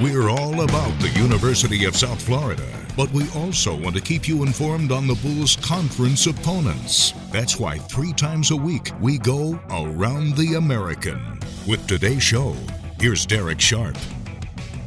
We're all about the University of South Florida, but we also want to keep you informed on the Bulls' conference opponents. That's why three times a week we go around the American. With today's show, here's Derek Sharp.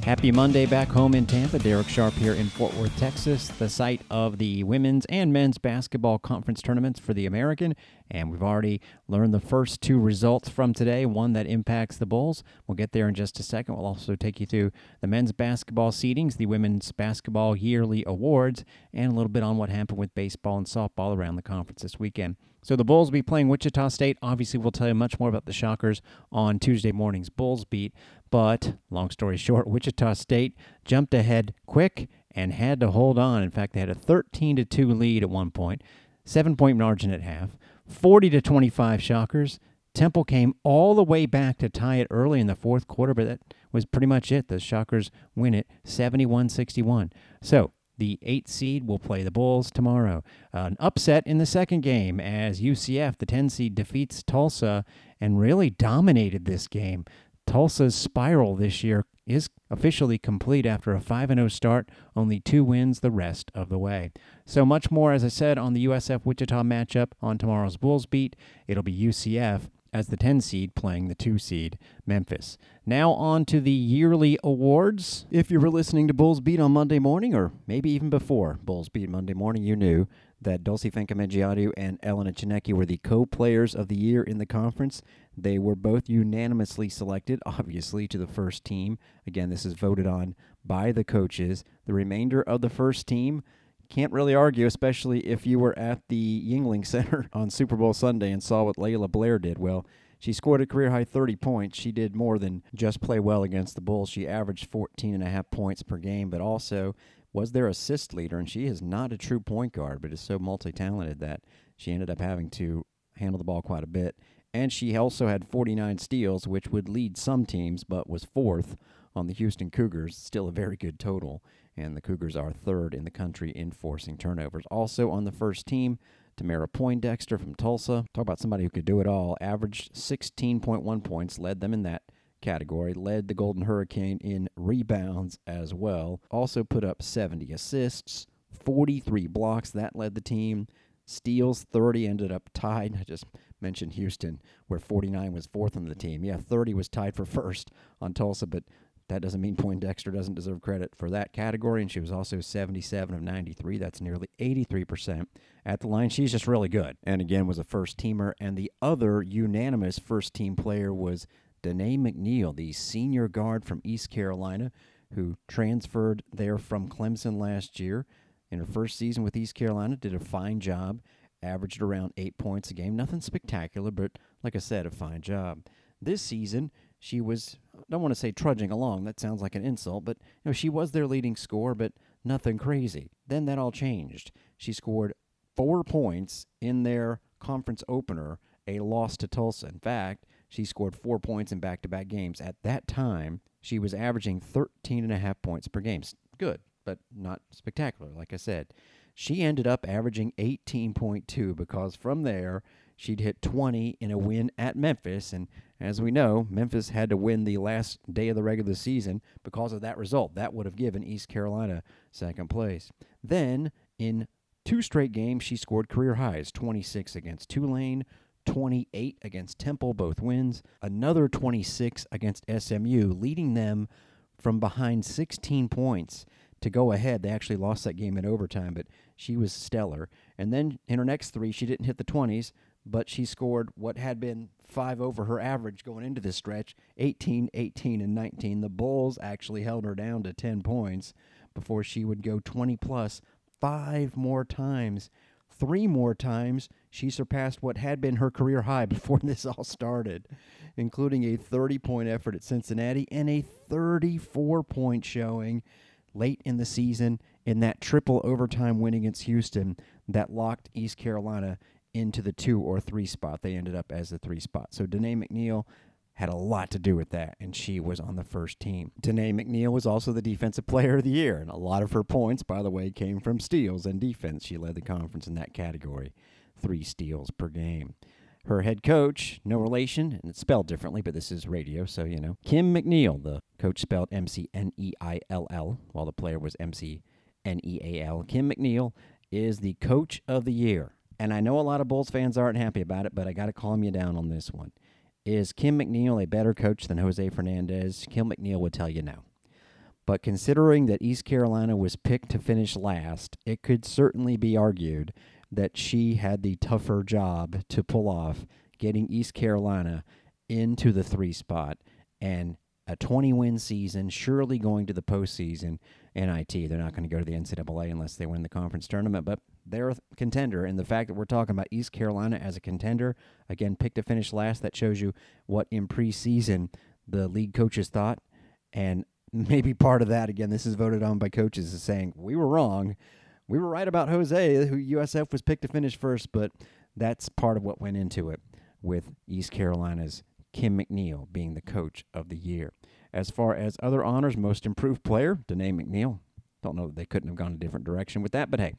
Happy Monday back home in Tampa. Derek Sharp here in Fort Worth, Texas, the site of the women's and men's basketball conference tournaments for the American. And we've already learned the first two results from today, one that impacts the Bulls. We'll get there in just a second. We'll also take you through the men's basketball seedings, the women's basketball yearly awards, and a little bit on what happened with baseball and softball around the conference this weekend. So the Bulls will be playing Wichita State. Obviously, we'll tell you much more about the Shockers on Tuesday morning's Bulls beat. But long story short, Wichita State jumped ahead quick and had to hold on. In fact, they had a 13 to 2 lead at one point, seven point margin at half, 40 to 25 Shockers. Temple came all the way back to tie it early in the fourth quarter, but that was pretty much it. The Shockers win it 71 61. So the eight seed will play the Bulls tomorrow. An upset in the second game as UCF, the 10 seed, defeats Tulsa and really dominated this game. Tulsa's spiral this year is officially complete after a 5 0 start, only two wins the rest of the way. So much more, as I said, on the USF Wichita matchup on tomorrow's Bulls beat. It'll be UCF as the 10 seed playing the 2 seed Memphis. Now on to the yearly awards. If you were listening to Bulls Beat on Monday morning, or maybe even before Bulls Beat Monday morning, you knew that Dulcy Fankam and Elena Tsineke were the co-players of the year in the conference. They were both unanimously selected, obviously, to the first team. Again, this is voted on by the coaches. The remainder of the first team can't really argue, especially if you were at the Yuengling Center on Super Bowl Sunday and saw what Layla Blair did. Well, she scored a career high 30 points. She did more than just play well against the Bulls. She averaged 14 and a half points per game, but also was their assist leader. And she is not a true point guard, but is so multi talented that she ended up having to handle the ball quite a bit. And she also had 49 steals, which would lead some teams, but was fourth on the Houston Cougars. Still a very good total and the Cougars are third in the country in forcing turnovers. Also on the first team, Temira Poindexter from Tulsa. Talk about somebody who could do it all. Averaged 16.1 points, led them in that category, led the Golden Hurricane in rebounds as well. Also put up 70 assists, 43 blocks. That led the team. Steals 30 ended up tied. I just mentioned Houston, where 49 was fourth on the team. Yeah, 30 was tied for first on Tulsa, but that doesn't mean Poindexter doesn't deserve credit for that category, and she was also 77 of 93. That's nearly 83% at the line. She's just really good. And again, was a first teamer. And the other unanimous first team player was Danae McNeal, the senior guard from East Carolina, who transferred there from Clemson last year. In her first season with East Carolina, did a fine job, averaged around eight points a game. Nothing spectacular, but like I said, a fine job. This season, she was I don't want to say trudging along, that sounds like an insult, but you know, she was their leading scorer, but nothing crazy. Then that all changed. She scored four points in their conference opener, a loss to Tulsa. In fact, she scored four points in back to back games. At that time, she was averaging 13 and a half points per game. Good, but not spectacular, like I said. She ended up averaging 18.2 because from there, she'd hit 20 in a win at Memphis. And as we know, Memphis had to win the last day of the regular season because of that result. That would have given East Carolina second place. Then, in two straight games, she scored career highs 26 against Tulane, 28 against Temple, both wins, another 26 against SMU, leading them from behind 16 points to go ahead. They actually lost that game in overtime, but she was stellar. And then in her next three, she didn't hit the 20s, but she scored what had been five over her average going into this stretch 18, 18, and 19. The Bulls actually held her down to 10 points before she would go 20 plus five more times. Three more times, she surpassed what had been her career high before this all started, including a 30 point effort at Cincinnati and a 34 point showing late in the season in that triple overtime win against Houston that locked East Carolina into the two or three spot. They ended up as the three spot. So Danae McNeal had a lot to do with that, and she was on the first team. Danae McNeal was also the Defensive Player of the Year, and a lot of her points, by the way, came from steals and defense. She led the conference in that category, three steals per game. Her head coach, no relation, and it's spelled differently, but this is radio, so you know. Kim McNeill, the coach spelled M C N E I L L, while the player was M C N E A L. Kim McNeill is the coach of the year. And I know a lot of Bulls fans aren't happy about it, but I got to calm you down on this one. Is Kim McNeill a better coach than Jose Fernandez? Kim McNeill would tell you no. But considering that East Carolina was picked to finish last, it could certainly be argued that she had the tougher job to pull off getting East Carolina into the three spot and a 20 win season, surely going to the postseason. NIT, they're not going to go to the NCAA unless they win the conference tournament, but they're a contender. And the fact that we're talking about East Carolina as a contender, again, picked to finish last, that shows you what in preseason the league coaches thought. And maybe part of that, again, this is voted on by coaches, is saying we were wrong. We were right about Jose, who USF was picked to finish first, but that's part of what went into it with East Carolina's Kim McNeill being the coach of the year. As far as other honors, most improved player, Danae McNeal. Don't know that they couldn't have gone a different direction with that, but hey.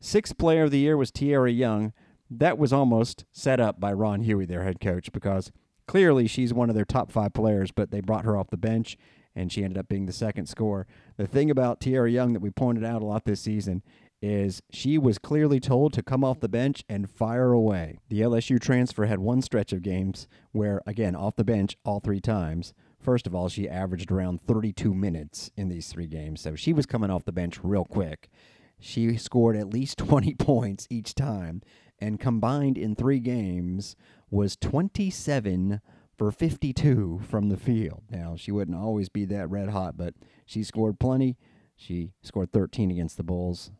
Sixth player of the year was Tiara Young. That was almost set up by Ron Hughey, their head coach, because clearly she's one of their top five players, but they brought her off the bench and she ended up being the second scorer. The thing about Tiara Young that we pointed out a lot this season is she was clearly told to come off the bench and fire away. The LSU transfer had one stretch of games where, again, off the bench all three times. First of all, she averaged around 32 minutes in these three games, so she was coming off the bench real quick. She scored at least 20 points each time, and combined in three games was 27 for 52 from the field. Now, she wouldn't always be that red hot, but she scored plenty. She scored 13 against the Bulls,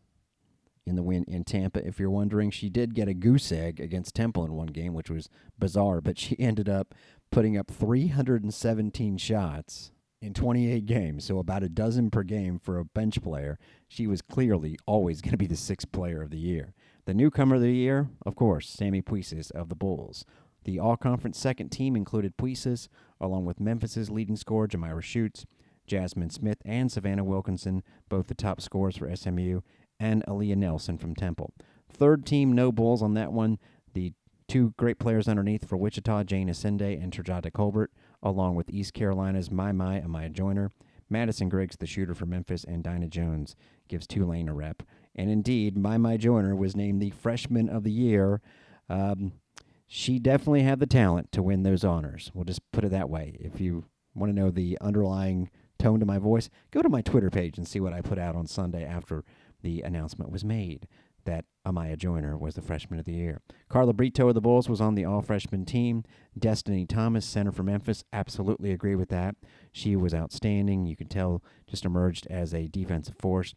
in the win in Tampa. If you're wondering, she did get a goose egg against Temple in one game, which was bizarre, but she ended up putting up 317 shots in 28 games, so about a dozen per game for a bench player. She was clearly always going to be the sixth player of the year. The newcomer of the year, of course, Sammy Puisis of the Bulls. The all conference second team included Puisis, along with Memphis's leading scorer, Jamirah Shutes, Jasmine Smith, and Savannah Wilkinson, both the top scorers for SMU, and Aaliyah Nelson from Temple. Third team, no Bulls on that one. The two great players underneath for Wichita, Jane Asinde and Trajata Colbert, along with East Carolina's My My Amaya Joyner. Madison Griggs, the shooter for Memphis, and Dinah Jones gives Tulane a rep. And indeed, My My Joyner was named the Freshman of the Year. Um, she definitely had the talent to win those honors. We'll just put it that way. If you want to know the underlying tone to my voice, go to my Twitter page and see what I put out on Sunday after the announcement was made that Amaya Joyner was the freshman of the year. Carla Brito of the Bulls was on the all freshman team. Destiny Thomas, center for Memphis, absolutely agree with that. She was outstanding. You could tell just emerged as a defensive force.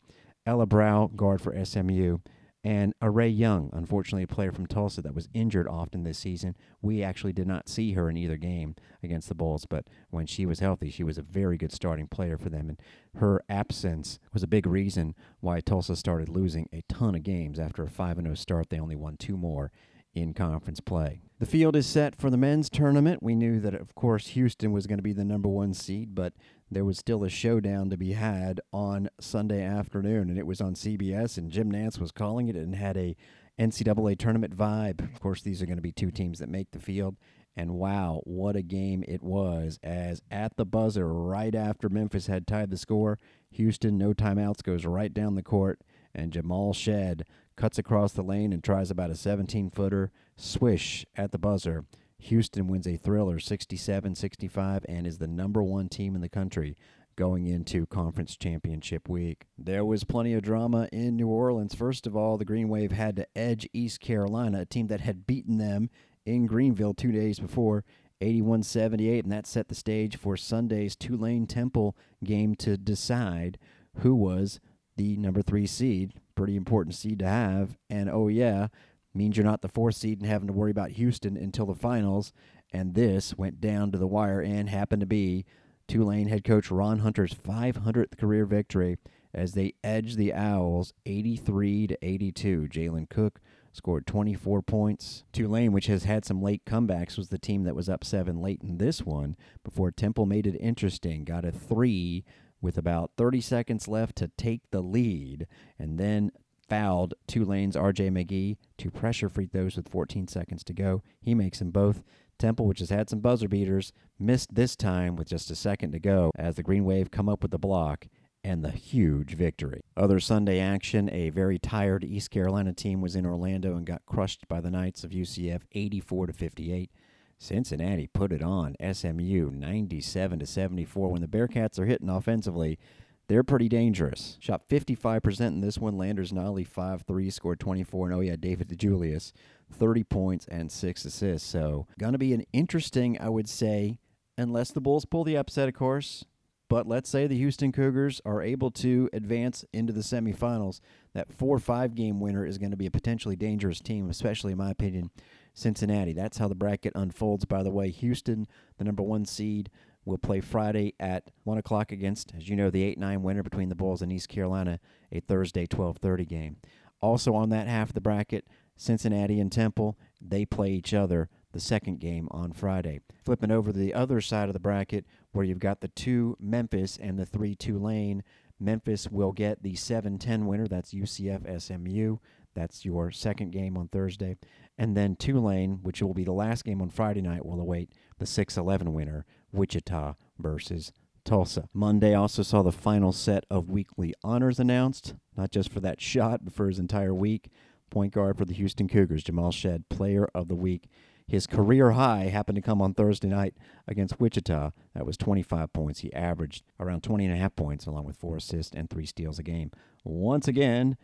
Ella Brow, guard for SMU, and uh, Array Young, unfortunately a player from Tulsa that was injured often this season. We actually did not see her in either game against the Bulls, but when she was healthy, she was a very good starting player for them. And her absence was a big reason why Tulsa started losing a ton of games. After a 5 0 start, they only won two more in conference play. The field is set for the men's tournament. We knew that, of course, Houston was going to be the number one seed, but there was still a showdown to be had on Sunday afternoon, and it was on CBS, and Jim Nantz was calling it and had a NCAA tournament vibe. Of course, these are going to be two teams that make the field. And wow, what a game it was! As at the buzzer, right after Memphis had tied the score, Houston, no timeouts, goes right down the court, and Jamal Shead cuts across the lane and tries about a 17 footer. Swish at the buzzer. Houston wins a thriller 67 65 and is the number one team in the country going into conference championship week. There was plenty of drama in New Orleans. First of all, the Green Wave had to edge East Carolina, a team that had beaten them in Greenville two days before. 81 78, and that set the stage for Sunday's Tulane Temple game to decide who was the number three seed. Pretty important seed to have. And oh, yeah, means you're not the fourth seed and having to worry about Houston until the finals. And this went down to the wire and happened to be Tulane head coach Ron Hunter's 500th career victory as they edged the Owls 83 to 82. Jalen Cook scored 24 points. Tulane, which has had some late comebacks, was the team that was up seven late in this one before Temple made it interesting. Got a three with about 30 seconds left to take the lead, and then fouled Tulane's R.J. McGee to pressure free throws with 14 seconds to go. He makes them both. Temple, which has had some buzzer beaters, missed this time with just a second to go as the Green Wave come up with the block and the huge victory. Other Sunday action, a very tired East Carolina team was in Orlando and got crushed by the Knights of UCF 84 to 58. Cincinnati put it on SMU 97 to 74 when the Bearcats are hitting offensively they're pretty dangerous. Shot 55% in this one. Landers Nolley 5 3, scored 24. And oh, yeah, David DeJulius 30 points and 6 assists. So, going to be an interesting, I would say, unless the Bulls pull the upset, of course. But let's say the Houston Cougars are able to advance into the semifinals. That 4 5 game winner is going to be a potentially dangerous team, especially, in my opinion, Cincinnati. That's how the bracket unfolds, by the way. Houston, the number one seed, will play Friday at 1 o'clock against, as you know, the 8 9 winner between the Bulls and East Carolina, a Thursday 12:30 game. Also on that half of the bracket, Cincinnati and Temple, they play each other the second game on Friday. Flipping over to the other side of the bracket, where you've got the two Memphis and the three Tulane. Memphis will get the 7 10 winner, that's UCF SMU. That's your second game on Thursday. And then Tulane, which will be the last game on Friday night, will await the 6 11 winner, Wichita versus Tulsa. Monday also saw the final set of weekly honors announced, not just for that shot, but for his entire week. Point guard for the Houston Cougars, Jamal Shead, Player of the Week. His career high happened to come on Thursday night against Wichita. That was 25 points. He averaged around 20 and a half points, along with four assists and three steals a game. Once again,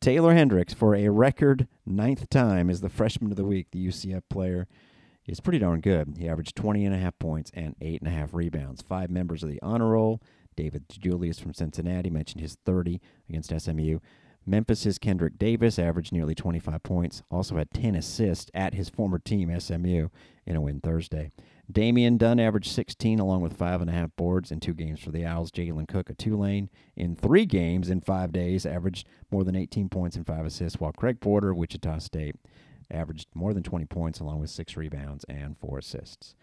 Taylor Hendricks, for a record ninth time, is the freshman of the week, the UCF player is pretty darn good. He averaged 20 and a half points and eight and a half rebounds. Five members of the honor roll. David DeJulius from Cincinnati mentioned his 30 against SMU. Memphis's Kendrick Davis averaged nearly 25 points, also had 10 assists at his former team, SMU, in a win Thursday. Damian Dunn averaged 16 along with five and a half boards in two games for the Owls. Jalen Cook, a Tulane, in three games in five days, averaged more than 18 points and five assists, while Craig Porter, Wichita State, averaged more than 20 points along with six rebounds and four assists.